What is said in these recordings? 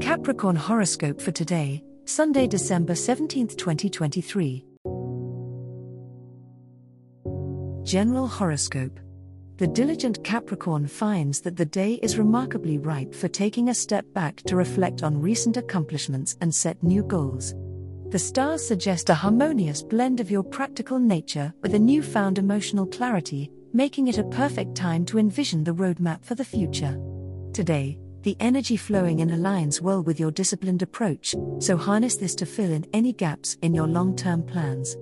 Capricorn horoscope for today, Sunday, December 17, 2023. General horoscope. The diligent Capricorn finds that the day is remarkably ripe for taking a step back to reflect on recent accomplishments and set new goals. The stars suggest a harmonious blend of your practical nature with a newfound emotional clarity, making it a perfect time to envision the roadmap for the future. Today, the energy flowing in aligns well with your disciplined approach, so harness this to fill in any gaps in your long term plans.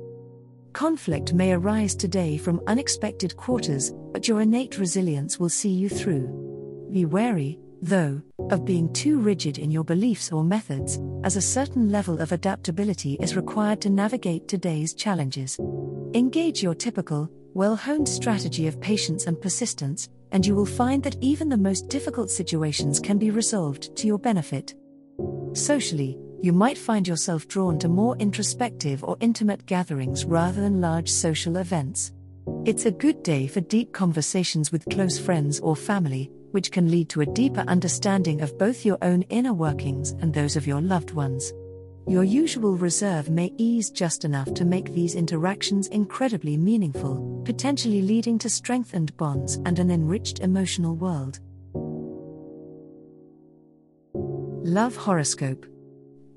Conflict may arise today from unexpected quarters, but your innate resilience will see you through. Be wary, though, of being too rigid in your beliefs or methods, as a certain level of adaptability is required to navigate today's challenges. Engage your typical, well honed strategy of patience and persistence, and you will find that even the most difficult situations can be resolved to your benefit. Socially, you might find yourself drawn to more introspective or intimate gatherings rather than large social events. It's a good day for deep conversations with close friends or family, which can lead to a deeper understanding of both your own inner workings and those of your loved ones. Your usual reserve may ease just enough to make these interactions incredibly meaningful, potentially leading to strengthened bonds and an enriched emotional world. Love Horoscope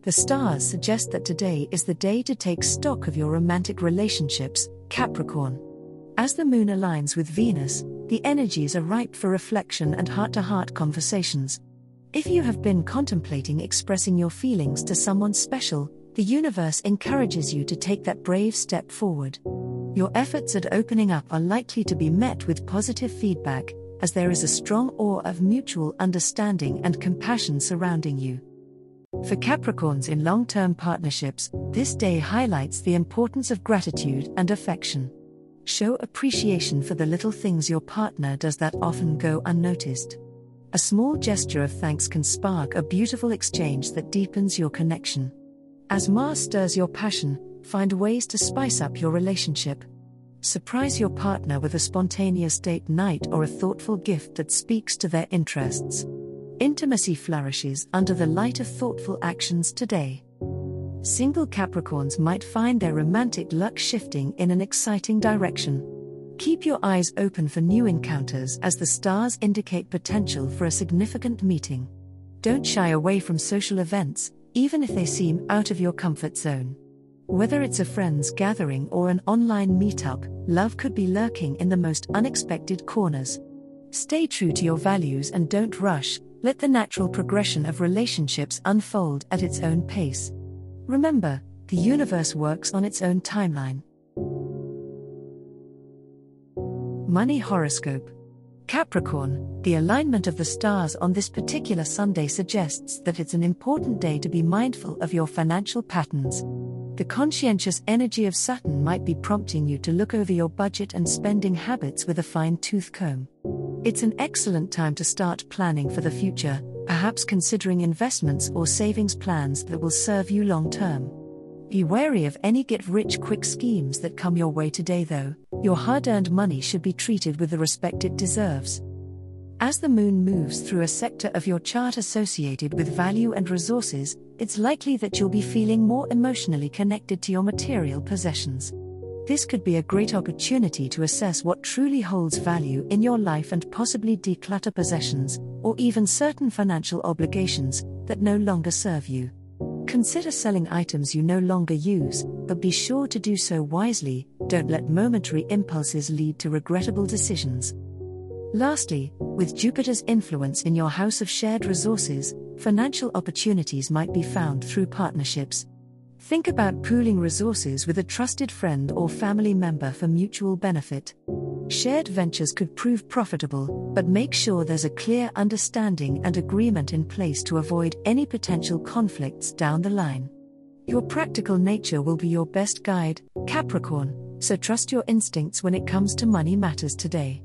The stars suggest that today is the day to take stock of your romantic relationships, Capricorn. As the moon aligns with Venus, the energies are ripe for reflection and heart to heart conversations. If you have been contemplating expressing your feelings to someone special, the universe encourages you to take that brave step forward. Your efforts at opening up are likely to be met with positive feedback, as there is a strong awe of mutual understanding and compassion surrounding you. For Capricorns in long term partnerships, this day highlights the importance of gratitude and affection. Show appreciation for the little things your partner does that often go unnoticed. A small gesture of thanks can spark a beautiful exchange that deepens your connection. As Mars stirs your passion, find ways to spice up your relationship. Surprise your partner with a spontaneous date night or a thoughtful gift that speaks to their interests. Intimacy flourishes under the light of thoughtful actions today. Single Capricorns might find their romantic luck shifting in an exciting direction. Keep your eyes open for new encounters as the stars indicate potential for a significant meeting. Don't shy away from social events, even if they seem out of your comfort zone. Whether it's a friend's gathering or an online meetup, love could be lurking in the most unexpected corners. Stay true to your values and don't rush, let the natural progression of relationships unfold at its own pace. Remember, the universe works on its own timeline. Money Horoscope Capricorn, the alignment of the stars on this particular Sunday suggests that it's an important day to be mindful of your financial patterns. The conscientious energy of Saturn might be prompting you to look over your budget and spending habits with a fine tooth comb. It's an excellent time to start planning for the future, perhaps considering investments or savings plans that will serve you long term. Be wary of any get rich quick schemes that come your way today, though. Your hard earned money should be treated with the respect it deserves. As the moon moves through a sector of your chart associated with value and resources, it's likely that you'll be feeling more emotionally connected to your material possessions. This could be a great opportunity to assess what truly holds value in your life and possibly declutter possessions, or even certain financial obligations, that no longer serve you. Consider selling items you no longer use, but be sure to do so wisely, don't let momentary impulses lead to regrettable decisions. Lastly, with Jupiter's influence in your house of shared resources, financial opportunities might be found through partnerships. Think about pooling resources with a trusted friend or family member for mutual benefit. Shared ventures could prove profitable, but make sure there's a clear understanding and agreement in place to avoid any potential conflicts down the line. Your practical nature will be your best guide, Capricorn, so trust your instincts when it comes to money matters today.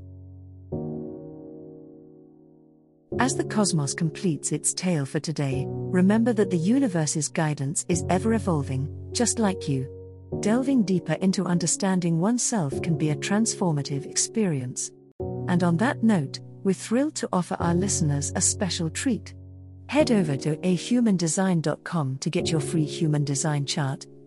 As the cosmos completes its tale for today, remember that the universe's guidance is ever evolving, just like you. Delving deeper into understanding oneself can be a transformative experience. And on that note, we're thrilled to offer our listeners a special treat. Head over to ahumandesign.com to get your free human design chart,